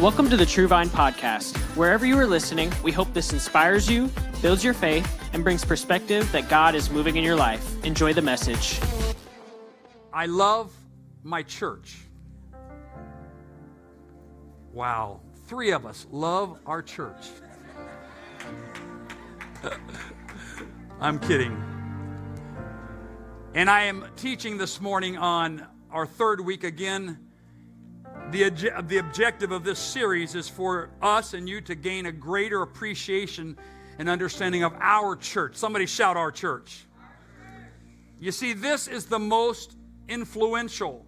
Welcome to the True Vine Podcast. Wherever you are listening, we hope this inspires you, builds your faith, and brings perspective that God is moving in your life. Enjoy the message. I love my church. Wow. Three of us love our church. I'm kidding. And I am teaching this morning on our third week again the, the objective of this series is for us and you to gain a greater appreciation and understanding of our church. Somebody shout, Our church. You see, this is the most influential,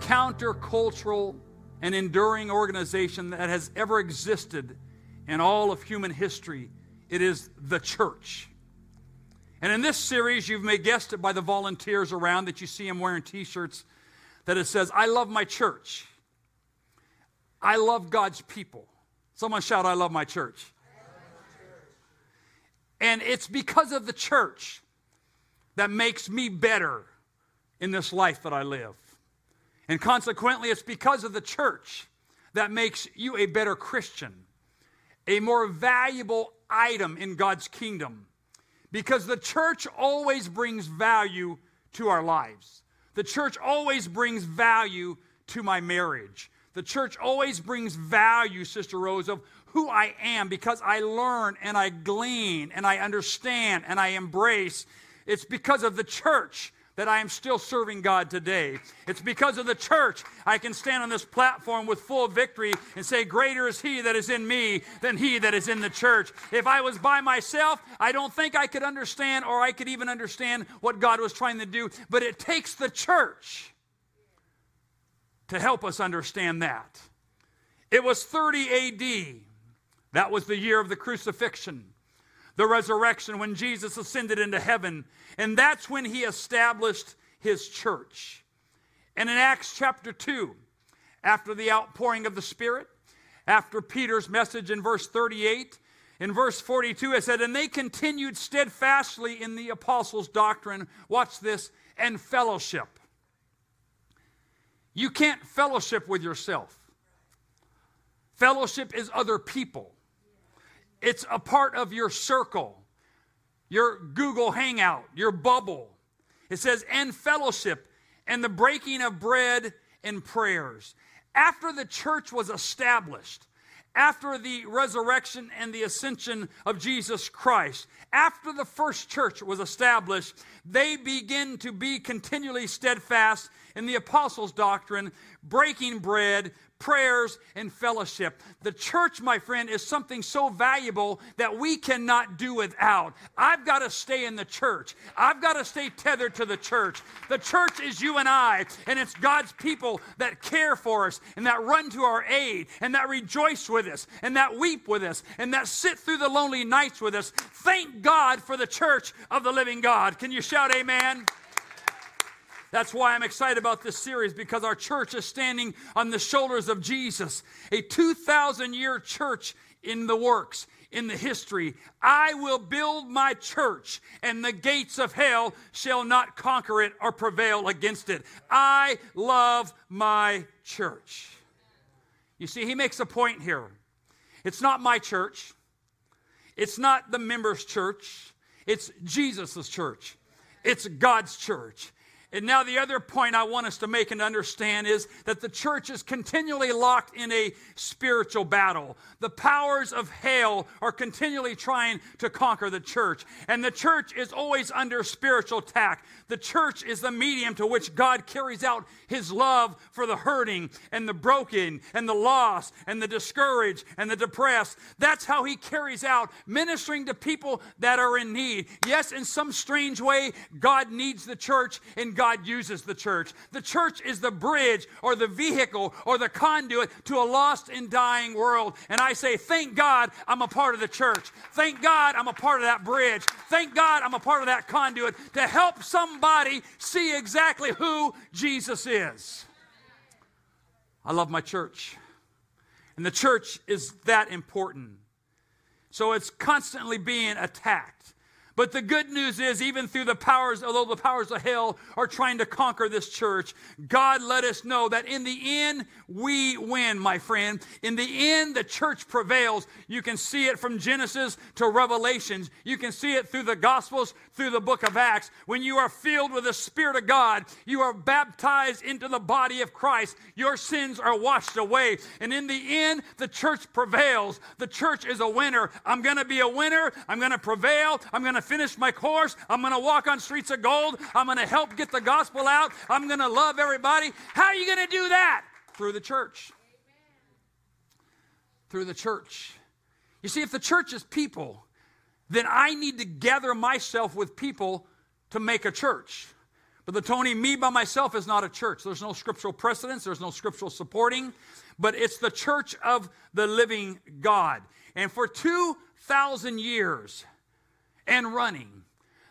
countercultural, and enduring organization that has ever existed in all of human history. It is the church. And in this series, you may guessed it by the volunteers around that you see them wearing t shirts that it says, I love my church. I love God's people. Someone shout, I love my church. And it's because of the church that makes me better in this life that I live. And consequently, it's because of the church that makes you a better Christian, a more valuable item in God's kingdom. Because the church always brings value to our lives. The church always brings value to my marriage. The church always brings value, Sister Rose, of who I am because I learn and I glean and I understand and I embrace. It's because of the church that I am still serving God today. It's because of the church I can stand on this platform with full victory and say, Greater is He that is in me than He that is in the church. If I was by myself, I don't think I could understand or I could even understand what God was trying to do. But it takes the church to help us understand that. It was 30 AD. That was the year of the crucifixion the resurrection, when Jesus ascended into heaven. And that's when he established his church. And in Acts chapter 2, after the outpouring of the Spirit, after Peter's message in verse 38, in verse 42, it said, And they continued steadfastly in the apostles' doctrine, watch this, and fellowship. You can't fellowship with yourself. Fellowship is other people. It's a part of your circle, your Google Hangout, your bubble. It says, and fellowship, and the breaking of bread and prayers. After the church was established, after the resurrection and the ascension of Jesus Christ, after the first church was established, they begin to be continually steadfast in the apostles' doctrine, breaking bread, prayers, and fellowship. The church, my friend, is something so valuable that we cannot do without. I've got to stay in the church. I've got to stay tethered to the church. The church is you and I, and it's God's people that care for us and that run to our aid and that rejoice with us and that weep with us and that sit through the lonely nights with us. Thank God for the church of the living God. Can you shout amen? That's why I'm excited about this series because our church is standing on the shoulders of Jesus, a 2,000 year church in the works, in the history. I will build my church, and the gates of hell shall not conquer it or prevail against it. I love my church. You see, he makes a point here. It's not my church, it's not the members' church, it's Jesus' church, it's God's church. And now, the other point I want us to make and understand is that the church is continually locked in a spiritual battle. The powers of hell are continually trying to conquer the church, and the church is always under spiritual attack. The church is the medium to which God carries out his love for the hurting and the broken and the lost and the discouraged and the depressed. That's how he carries out ministering to people that are in need. Yes, in some strange way, God needs the church and God uses the church. The church is the bridge or the vehicle or the conduit to a lost and dying world. And I say, thank God I'm a part of the church. Thank God I'm a part of that bridge. Thank God I'm a part of that conduit to help somebody see exactly who Jesus is. I love my church. And the church is that important. So it's constantly being attacked But the good news is, even through the powers, although the powers of hell are trying to conquer this church, God let us know that in the end, we win, my friend. In the end, the church prevails. You can see it from Genesis to Revelations. You can see it through the Gospels, through the book of Acts. When you are filled with the Spirit of God, you are baptized into the body of Christ. Your sins are washed away. And in the end, the church prevails. The church is a winner. I'm going to be a winner. I'm going to prevail. I'm going to finish my course. I'm going to walk on streets of gold. I'm going to help get the gospel out. I'm going to love everybody. How are you going to do that? Through the church. Through the church. You see, if the church is people, then I need to gather myself with people to make a church. But the Tony, me by myself is not a church. There's no scriptural precedence, there's no scriptural supporting, but it's the church of the living God. And for 2,000 years, and running.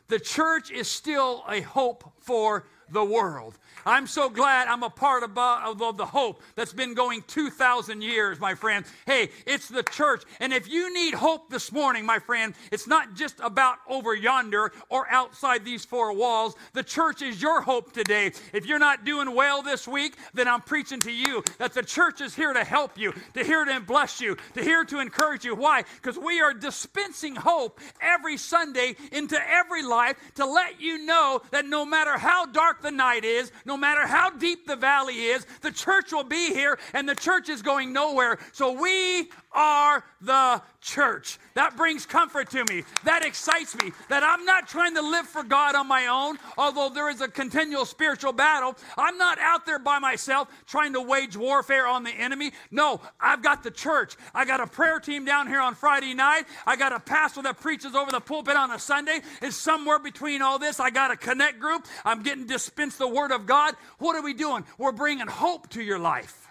The church is still a hope for the world. I'm so glad I'm a part of, uh, of, the hope that's been going 2,000 years, my friend. Hey, it's the church. And if you need hope this morning, my friend, it's not just about over yonder or outside these four walls. The church is your hope today. If you're not doing well this week, then I'm preaching to you that the church is here to help you, to hear to bless you, to hear to encourage you. Why? Because we are dispensing hope every Sunday into every life to let you know that no matter how dark the night is, no no matter how deep the valley is, the church will be here and the church is going nowhere. So we are the church. That brings comfort to me. That excites me. That I'm not trying to live for God on my own, although there is a continual spiritual battle. I'm not out there by myself trying to wage warfare on the enemy. No, I've got the church. I got a prayer team down here on Friday night. I got a pastor that preaches over the pulpit on a Sunday. And somewhere between all this, I got a connect group. I'm getting dispensed the word of God. What are we doing? We're bringing hope to your life.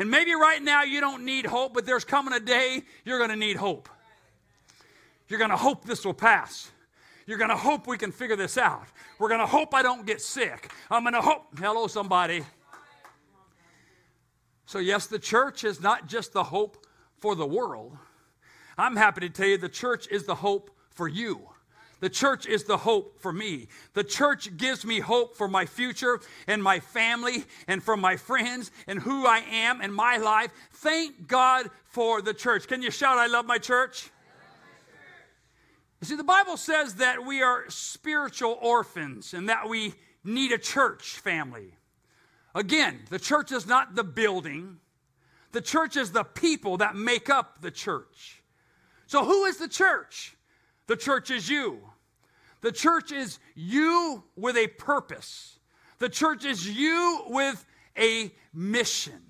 And maybe right now you don't need hope, but there's coming a day you're going to need hope. You're going to hope this will pass. You're going to hope we can figure this out. We're going to hope I don't get sick. I'm going to hope. Hello, somebody. So, yes, the church is not just the hope for the world. I'm happy to tell you the church is the hope for you. The church is the hope for me. The church gives me hope for my future and my family and for my friends and who I am and my life. Thank God for the church. Can you shout, I love my church? You see, the Bible says that we are spiritual orphans and that we need a church family. Again, the church is not the building, the church is the people that make up the church. So, who is the church? The church is you. The church is you with a purpose. The church is you with a mission.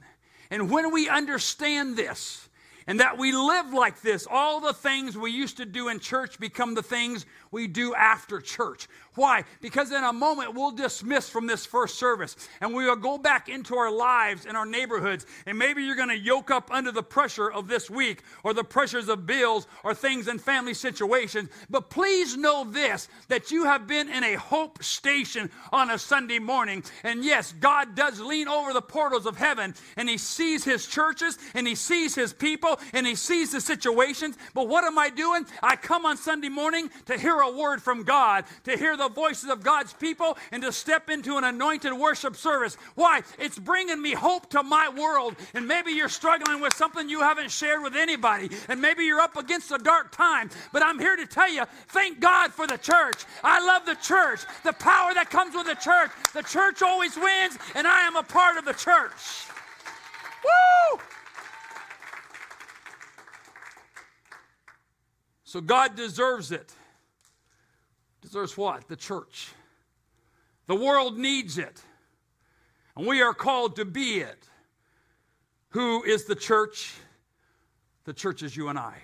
And when we understand this, and that we live like this, all the things we used to do in church become the things we do after church. Why? Because in a moment we'll dismiss from this first service and we will go back into our lives and our neighborhoods. And maybe you're going to yoke up under the pressure of this week or the pressures of bills or things in family situations. But please know this that you have been in a hope station on a Sunday morning. And yes, God does lean over the portals of heaven and He sees His churches and He sees His people and He sees the situations. But what am I doing? I come on Sunday morning to hear a word from God, to hear the voices of God's people, and to step into an anointed worship service. Why? It's bringing me hope to my world. And maybe you're struggling with something you haven't shared with anybody, and maybe you're up against a dark time. But I'm here to tell you thank God for the church. I love the church, the power that comes with the church. The church always wins, and I am a part of the church. Woo! So God deserves it deserves what? The church. The world needs it. And we are called to be it. Who is the church? The church is you and I.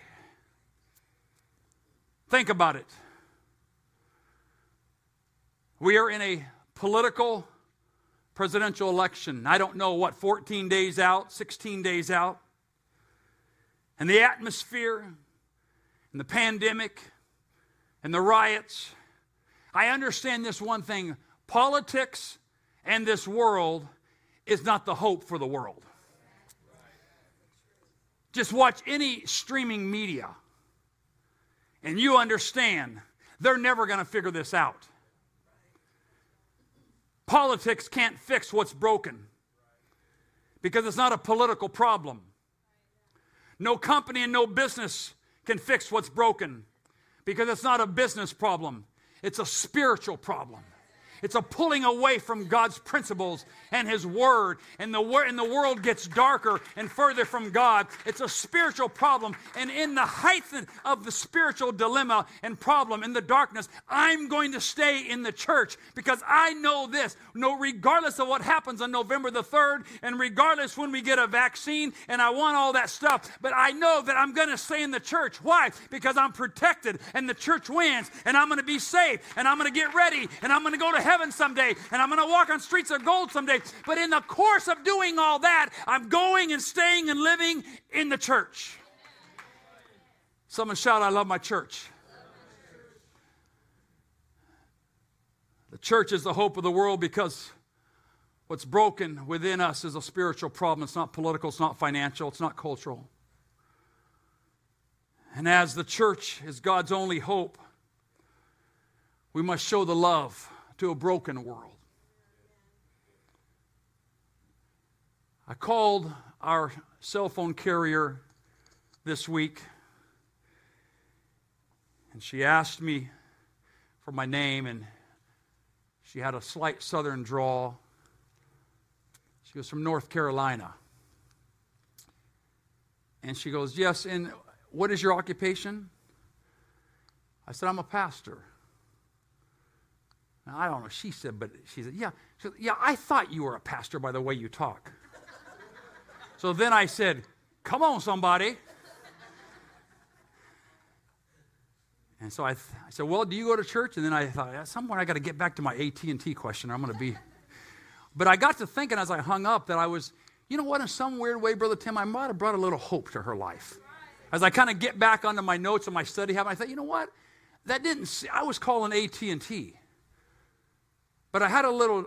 Think about it. We are in a political presidential election. I don't know what, 14 days out, 16 days out. And the atmosphere and the pandemic and the riots I understand this one thing politics and this world is not the hope for the world. Just watch any streaming media and you understand they're never going to figure this out. Politics can't fix what's broken because it's not a political problem. No company and no business can fix what's broken because it's not a business problem, it's a spiritual problem. It's a pulling away from God's principles and His Word. And the, and the world gets darker and further from God. It's a spiritual problem. And in the height of the spiritual dilemma and problem, in the darkness, I'm going to stay in the church because I know this. No, regardless of what happens on November the 3rd, and regardless when we get a vaccine, and I want all that stuff, but I know that I'm going to stay in the church. Why? Because I'm protected and the church wins, and I'm going to be saved, and I'm going to get ready, and I'm going to go to heaven someday, and I'm going to walk on streets of gold someday. But in the course of doing all that, I'm going and staying and living in the church. Someone shout, I love my church. The church is the hope of the world because what's broken within us is a spiritual problem. It's not political, it's not financial, it's not cultural. And as the church is God's only hope, we must show the love to a broken world. I called our cell phone carrier this week, and she asked me for my name, and she had a slight southern drawl. She was from North Carolina. And she goes, Yes, and what is your occupation? I said, I'm a pastor. I don't know, she said, but she said, yeah. She said, yeah, I thought you were a pastor by the way you talk. so then I said, come on, somebody. And so I, th- I, said, well, do you go to church? And then I thought, at some point I got to get back to my AT&T question. I'm going to be. But I got to thinking as I hung up that I was, you know what, in some weird way, Brother Tim, I might have brought a little hope to her life. As I kind of get back onto my notes and my study habit, I thought, you know what, that didn't, see, I was calling AT&T. But I had a little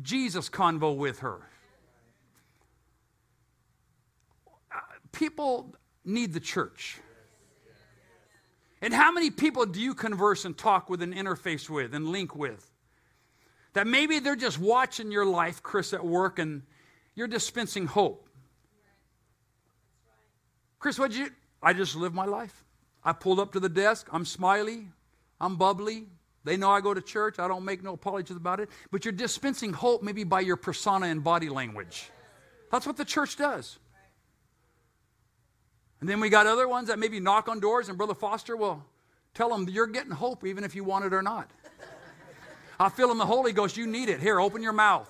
Jesus convo with her. People need the church. And how many people do you converse and talk with and interface with and link with? That maybe they're just watching your life, Chris, at work, and you're dispensing hope. Chris, what'd you? I just live my life. I pulled up to the desk. I'm smiley. I'm bubbly. They know I go to church. I don't make no apologies about it. But you're dispensing hope maybe by your persona and body language. That's what the church does. And then we got other ones that maybe knock on doors, and Brother Foster will tell them you're getting hope even if you want it or not. I feel in the Holy Ghost, you need it. Here, open your mouth.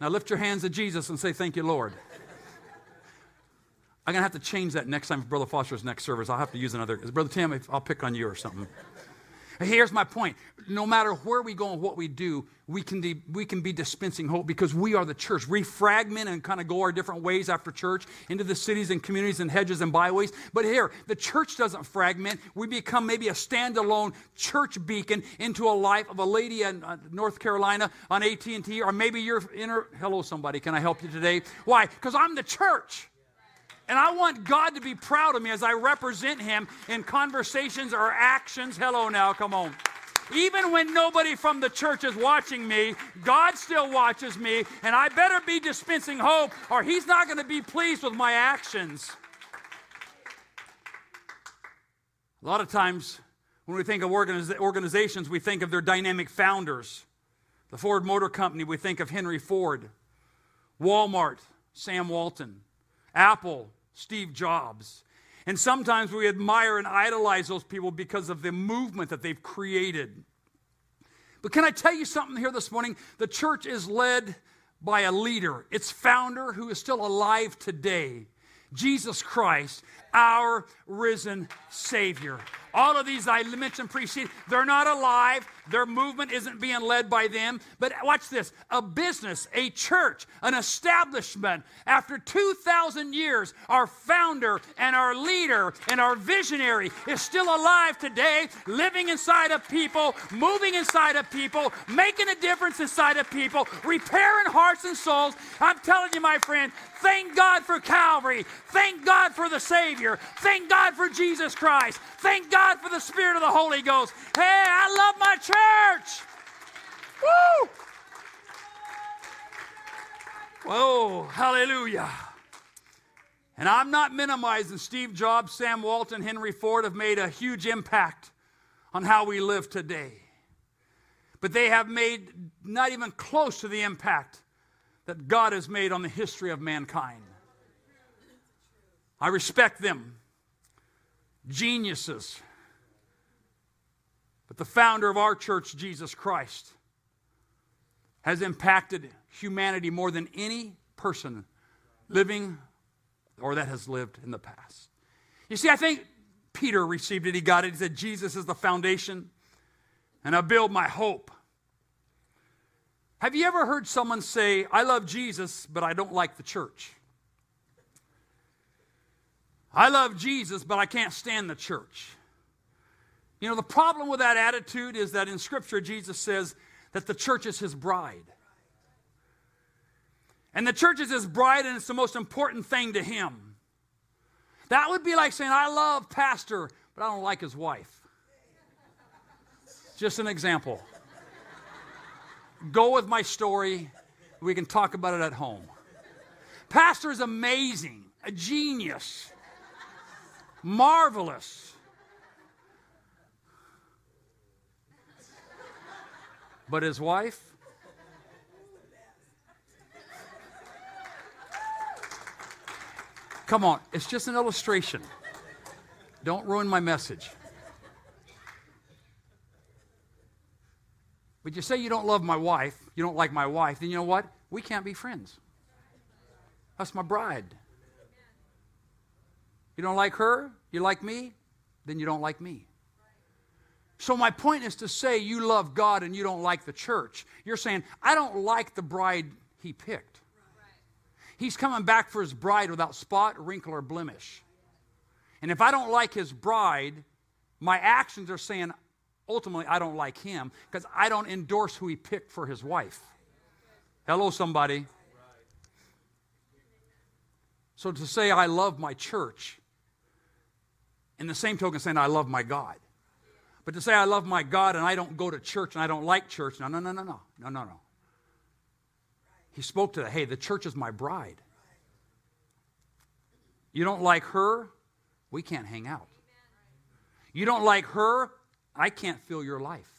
Now lift your hands to Jesus and say, Thank you, Lord. I'm going to have to change that next time for Brother Foster's next service. I'll have to use another. Brother Tim, I'll pick on you or something. Here's my point. No matter where we go and what we do, we can, de- we can be dispensing hope because we are the church. We fragment and kind of go our different ways after church into the cities and communities and hedges and byways. But here, the church doesn't fragment. We become maybe a standalone church beacon into a life of a lady in uh, North Carolina on AT&T, or maybe you're in her. Hello, somebody. Can I help you today? Why? Because I'm the church. And I want God to be proud of me as I represent Him in conversations or actions. Hello, now, come on. Even when nobody from the church is watching me, God still watches me, and I better be dispensing hope, or He's not going to be pleased with my actions. A lot of times, when we think of organiz- organizations, we think of their dynamic founders. The Ford Motor Company, we think of Henry Ford. Walmart, Sam Walton. Apple, Steve Jobs. And sometimes we admire and idolize those people because of the movement that they've created. But can I tell you something here this morning? The church is led by a leader, its founder who is still alive today Jesus Christ, our risen Savior. All of these I mentioned preceding, they're not alive. Their movement isn't being led by them. But watch this a business, a church, an establishment. After 2,000 years, our founder and our leader and our visionary is still alive today, living inside of people, moving inside of people, making a difference inside of people, repairing hearts and souls. I'm telling you, my friend, thank God for Calvary. Thank God for the Savior. Savior. Thank God for Jesus Christ. Thank God for the Spirit of the Holy Ghost. Hey, I love my church. Woo! Whoa, hallelujah. And I'm not minimizing Steve Jobs, Sam Walton, Henry Ford have made a huge impact on how we live today. But they have made not even close to the impact that God has made on the history of mankind. I respect them, geniuses. But the founder of our church, Jesus Christ, has impacted humanity more than any person living or that has lived in the past. You see, I think Peter received it. He got it. He said, Jesus is the foundation, and I build my hope. Have you ever heard someone say, I love Jesus, but I don't like the church? I love Jesus, but I can't stand the church. You know, the problem with that attitude is that in Scripture, Jesus says that the church is his bride. And the church is his bride, and it's the most important thing to him. That would be like saying, I love Pastor, but I don't like his wife. Just an example. Go with my story. We can talk about it at home. Pastor is amazing, a genius, marvelous. But his wife, Come on, it's just an illustration. Don't ruin my message. But you say you don't love my wife, you don't like my wife, then you know what? We can't be friends. That's my bride. You don't like her, you like me, then you don't like me. So, my point is to say you love God and you don't like the church. You're saying, I don't like the bride he picked. He's coming back for his bride without spot, wrinkle, or blemish. And if I don't like his bride, my actions are saying, ultimately, I don't like him because I don't endorse who he picked for his wife. Hello, somebody. So to say I love my church, in the same token, saying I love my God. But to say I love my God and I don't go to church and I don't like church, no, no, no, no, no, no, no, no. He spoke to that. Hey, the church is my bride. You don't like her? We can't hang out. You don't like her? I can't fill your life.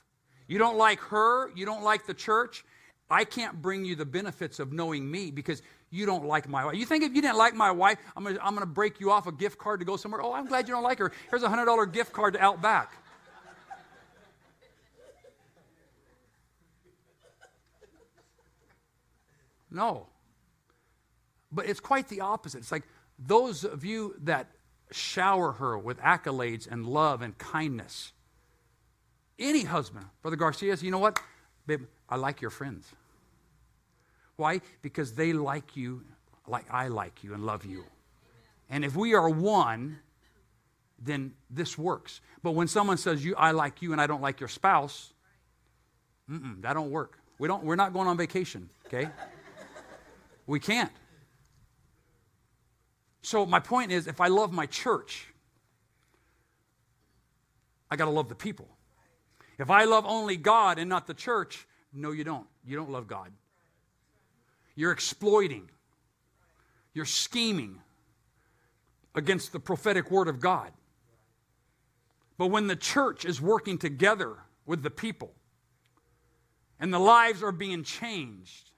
You don't like her? You don't like the church? I can't bring you the benefits of knowing me because you don't like my wife. You think if you didn't like my wife, I'm going to I'm gonna break you off a gift card to go somewhere? Oh, I'm glad you don't like her. Here's a $100 gift card to Outback. No. But it's quite the opposite. It's like those of you that shower her with accolades and love and kindness. Any husband, Brother Garcia, you know what? Babe, I like your friends. Why? Because they like you like I like you and love you. And if we are one, then this works. But when someone says you I like you and I don't like your spouse, that don't work. We don't we're not going on vacation, okay? We can't. So, my point is if I love my church, I got to love the people. If I love only God and not the church, no, you don't. You don't love God. You're exploiting, you're scheming against the prophetic word of God. But when the church is working together with the people and the lives are being changed,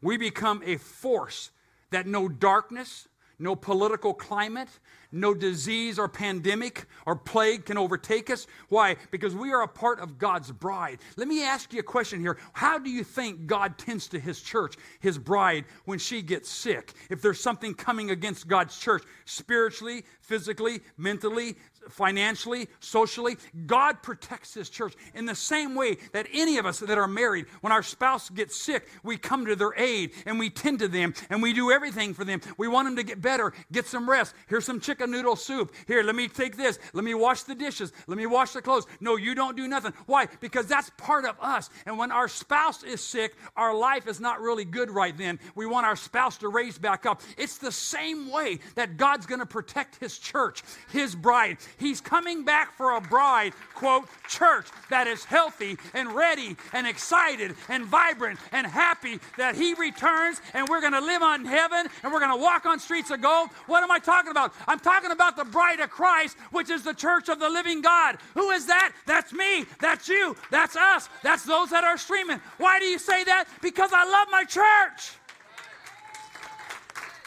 we become a force that no darkness, no political climate, no disease or pandemic or plague can overtake us. Why? Because we are a part of God's bride. Let me ask you a question here. How do you think God tends to his church, his bride, when she gets sick? If there's something coming against God's church, spiritually, physically, mentally, financially, socially. God protects His church in the same way that any of us that are married, when our spouse gets sick, we come to their aid and we tend to them and we do everything for them. We want them to get better, get some rest. Here's some chicken noodle soup. Here, let me take this. Let me wash the dishes. Let me wash the clothes. No, you don't do nothing. Why? Because that's part of us. And when our spouse is sick, our life is not really good right then. We want our spouse to raise back up. It's the same way that God's going to protect His church, His bride. He's coming back for a bride, quote, church that is healthy and ready and excited and vibrant and happy that He returns and we're going to live on heaven and we're going to walk on streets of gold. What am I talking about? I'm talking about the bride of Christ, which is the church of the living God. Who is that? That's me. That's you. That's us. That's those that are streaming. Why do you say that? Because I love my church.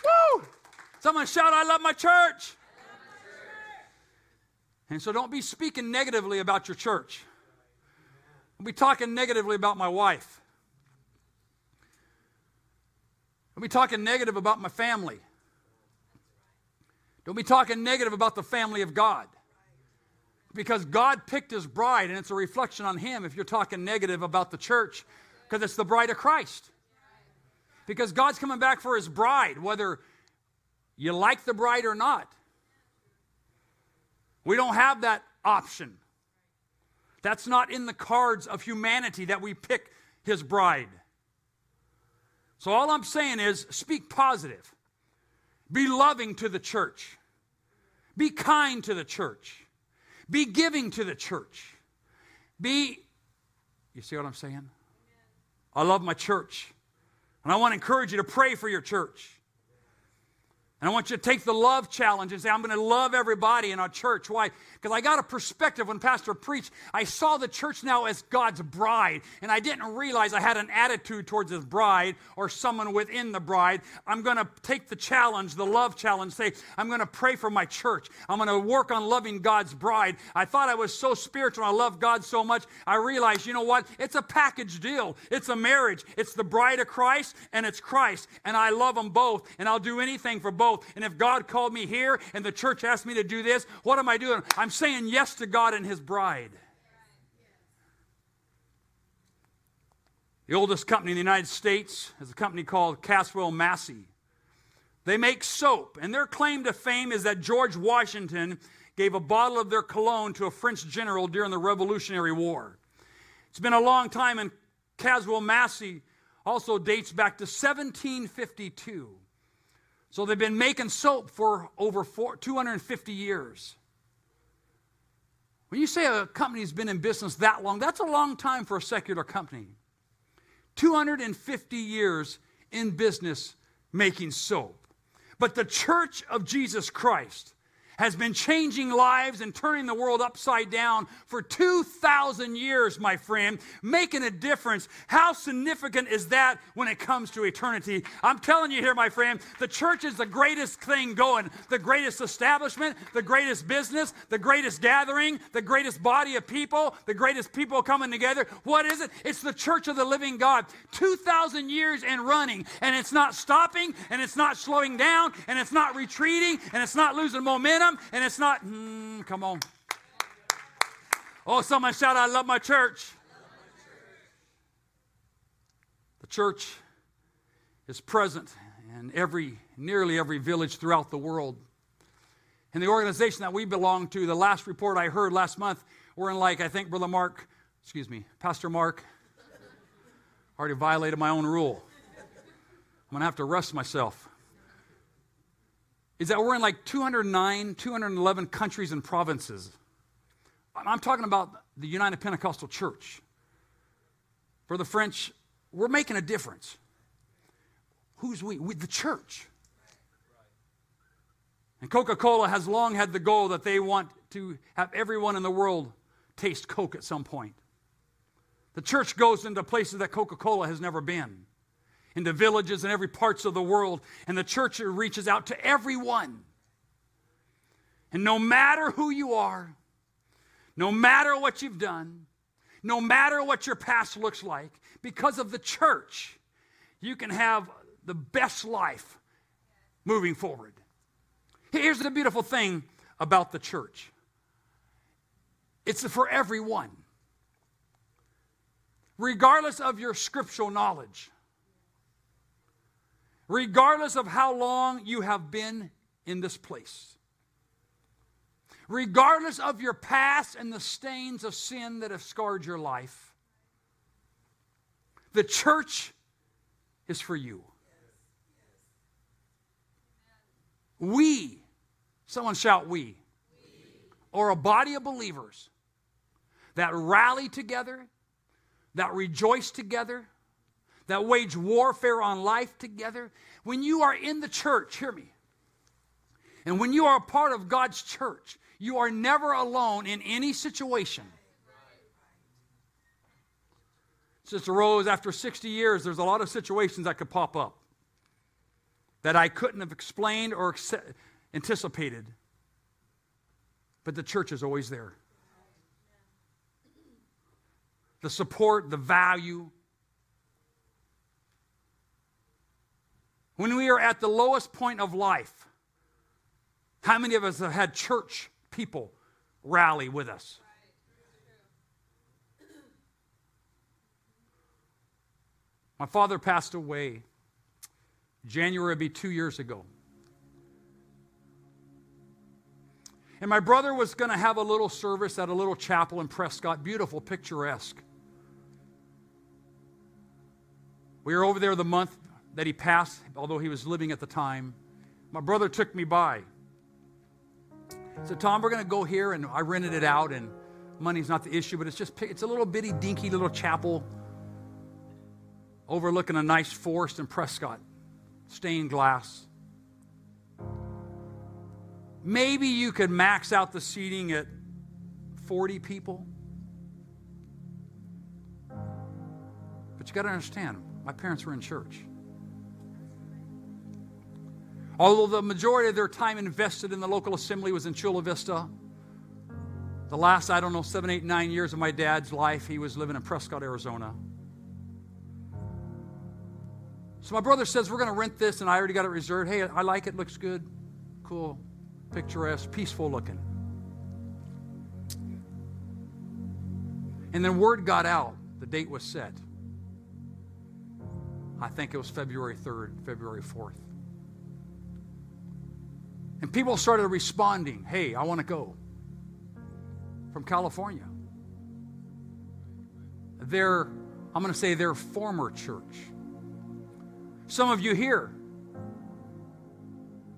Woo! Someone shout, I love my church. And so don't be speaking negatively about your church. Don't be talking negatively about my wife. Don't be talking negative about my family. Don't be talking negative about the family of God. Because God picked his bride, and it's a reflection on him if you're talking negative about the church, because it's the bride of Christ. Because God's coming back for his bride, whether you like the bride or not. We don't have that option. That's not in the cards of humanity that we pick his bride. So all I'm saying is speak positive. Be loving to the church. Be kind to the church. Be giving to the church. Be, you see what I'm saying? I love my church. And I want to encourage you to pray for your church. And I want you to take the love challenge and say, I'm going to love everybody in our church. Why? Because I got a perspective when Pastor preached. I saw the church now as God's bride, and I didn't realize I had an attitude towards his bride or someone within the bride. I'm going to take the challenge, the love challenge, say, I'm going to pray for my church. I'm going to work on loving God's bride. I thought I was so spiritual. I love God so much. I realized, you know what? It's a package deal. It's a marriage. It's the bride of Christ, and it's Christ. And I love them both, and I'll do anything for both. And if God called me here and the church asked me to do this, what am I doing? I'm saying yes to God and His bride. The oldest company in the United States is a company called Caswell Massey. They make soap, and their claim to fame is that George Washington gave a bottle of their cologne to a French general during the Revolutionary War. It's been a long time, and Caswell Massey also dates back to 1752. So they've been making soap for over four, 250 years. When you say a company's been in business that long, that's a long time for a secular company. 250 years in business making soap. But the church of Jesus Christ has been changing lives and turning the world upside down for 2,000 years, my friend, making a difference. How significant is that when it comes to eternity? I'm telling you here, my friend, the church is the greatest thing going, the greatest establishment, the greatest business, the greatest gathering, the greatest body of people, the greatest people coming together. What is it? It's the church of the living God. 2,000 years and running, and it's not stopping, and it's not slowing down, and it's not retreating, and it's not losing momentum and it's not, mm, come on. Oh, someone shout, I love my church. The church is present in every, nearly every village throughout the world. In the organization that we belong to, the last report I heard last month, we're in like, I think, Brother Mark, excuse me, Pastor Mark, already violated my own rule. I'm going to have to arrest myself is that we're in like 209, 211 countries and provinces. I'm talking about the United Pentecostal Church. For the French, we're making a difference. Who's we? we the church. And Coca Cola has long had the goal that they want to have everyone in the world taste Coke at some point. The church goes into places that Coca Cola has never been into villages and every parts of the world. And the church reaches out to everyone. And no matter who you are, no matter what you've done, no matter what your past looks like, because of the church, you can have the best life moving forward. Here's the beautiful thing about the church It's for everyone, regardless of your scriptural knowledge, regardless of how long you have been in this place, regardless of your past and the stains of sin that have scarred your life. The church is for you. We, someone shout, we, we. or a body of believers that rally together, that rejoice together, that wage warfare on life together. When you are in the church, hear me, and when you are a part of God's church, you are never alone in any situation. Sister Rose, after 60 years, there's a lot of situations that could pop up that I couldn't have explained or anticipated. But the church is always there. The support, the value. When we are at the lowest point of life, how many of us have had church people rally with us? My father passed away. January be two years ago. And my brother was going to have a little service at a little chapel in Prescott, beautiful, picturesque. We were over there the month that he passed, although he was living at the time. My brother took me by said, Tom, we're going to go here. And I rented it out, and money's not the issue, but it's just, it's a little bitty, dinky little chapel overlooking a nice forest in Prescott, stained glass. Maybe you could max out the seating at 40 people. But you got to understand, my parents were in church. Although the majority of their time invested in the local assembly was in Chula Vista, the last, I don't know, seven, eight, nine years of my dad's life, he was living in Prescott, Arizona. So my brother says, We're going to rent this, and I already got it reserved. Hey, I like it, looks good, cool, picturesque, peaceful looking. And then word got out, the date was set. I think it was February 3rd, February 4th. And people started responding, hey, I want to go from California. Their, I'm going to say their former church. Some of you here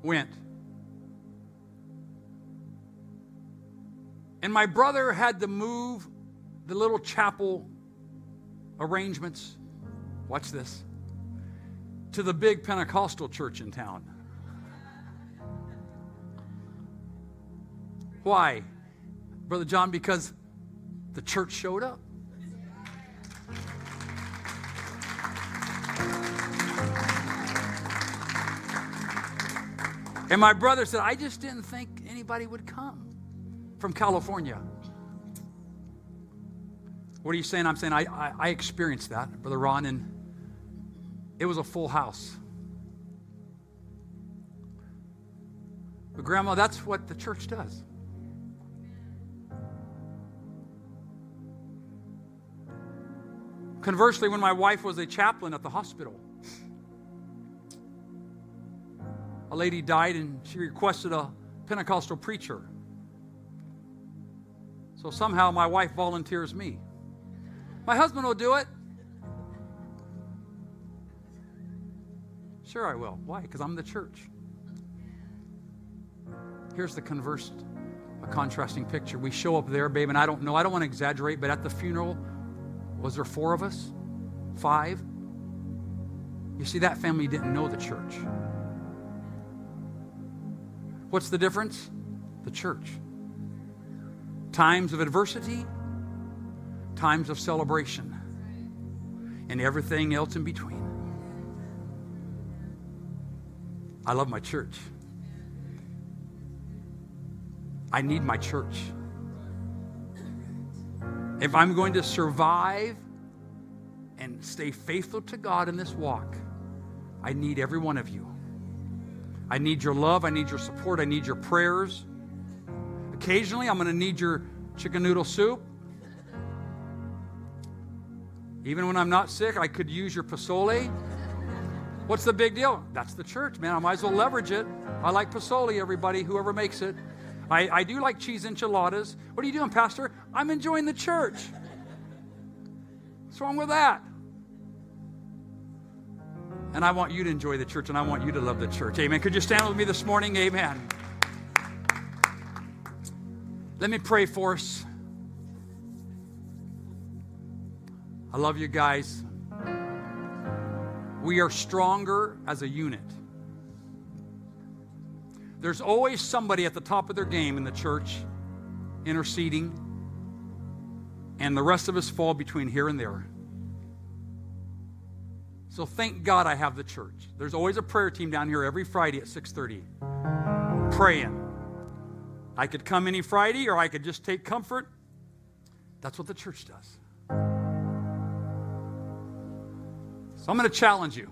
went. And my brother had to move the little chapel arrangements, watch this, to the big Pentecostal church in town. Why? Brother John, because the church showed up. And my brother said, I just didn't think anybody would come from California. What are you saying? I'm saying I, I, I experienced that, Brother Ron, and it was a full house. But, Grandma, that's what the church does. Conversely, when my wife was a chaplain at the hospital, a lady died and she requested a Pentecostal preacher. So somehow my wife volunteers me. My husband will do it. Sure, I will. Why? Because I'm the church. Here's the converse, a contrasting picture. We show up there, babe, and I don't know, I don't want to exaggerate, but at the funeral, was there four of us? Five? You see, that family didn't know the church. What's the difference? The church. Times of adversity, times of celebration, and everything else in between. I love my church. I need my church. If I'm going to survive and stay faithful to God in this walk, I need every one of you. I need your love. I need your support. I need your prayers. Occasionally, I'm going to need your chicken noodle soup. Even when I'm not sick, I could use your posole. What's the big deal? That's the church, man. I might as well leverage it. I like posole, everybody, whoever makes it. I, I do like cheese enchiladas. What are you doing, Pastor? I'm enjoying the church. What's wrong with that? And I want you to enjoy the church and I want you to love the church. Amen. Could you stand with me this morning? Amen. Let me pray for us. I love you guys. We are stronger as a unit. There's always somebody at the top of their game in the church interceding, and the rest of us fall between here and there. So thank God I have the church. There's always a prayer team down here every Friday at 6:30 praying. I could come any Friday or I could just take comfort. That's what the church does. So I'm going to challenge you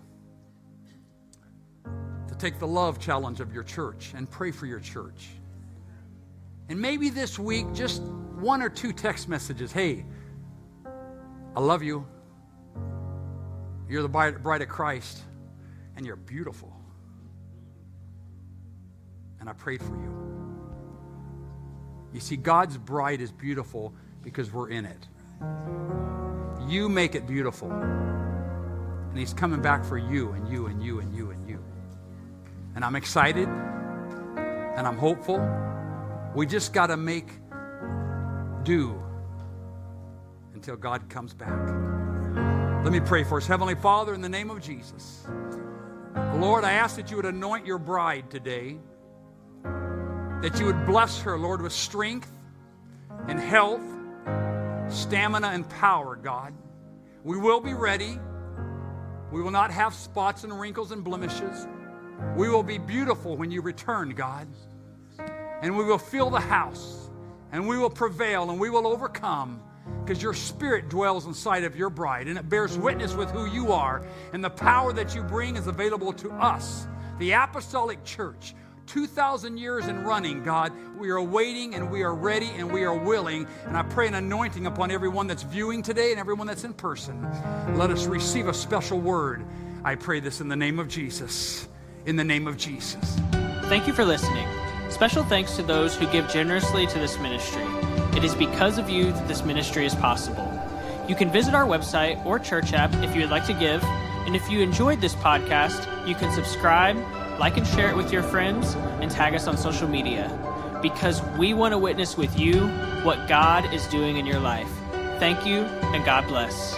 take the love challenge of your church and pray for your church. And maybe this week, just one or two text messages. Hey, I love you. You're the bride of Christ, and you're beautiful. And I prayed for you. You see, God's bride is beautiful because we're in it. You make it beautiful. And He's coming back for you and you and you and you. And I'm excited and I'm hopeful. We just got to make do until God comes back. Let me pray for us. Heavenly Father, in the name of Jesus, Lord, I ask that you would anoint your bride today, that you would bless her, Lord, with strength and health, stamina and power, God. We will be ready. We will not have spots and wrinkles and blemishes. We will be beautiful when you return, God. And we will fill the house and we will prevail and we will overcome because your spirit dwells inside of your bride and it bears witness with who you are. And the power that you bring is available to us, the apostolic church. 2,000 years in running, God. We are waiting and we are ready and we are willing. And I pray an anointing upon everyone that's viewing today and everyone that's in person. Let us receive a special word. I pray this in the name of Jesus. In the name of Jesus. Thank you for listening. Special thanks to those who give generously to this ministry. It is because of you that this ministry is possible. You can visit our website or church app if you would like to give. And if you enjoyed this podcast, you can subscribe like and share it with your friends, and tag us on social media because we want to witness with you what God is doing in your life. Thank you, and God bless.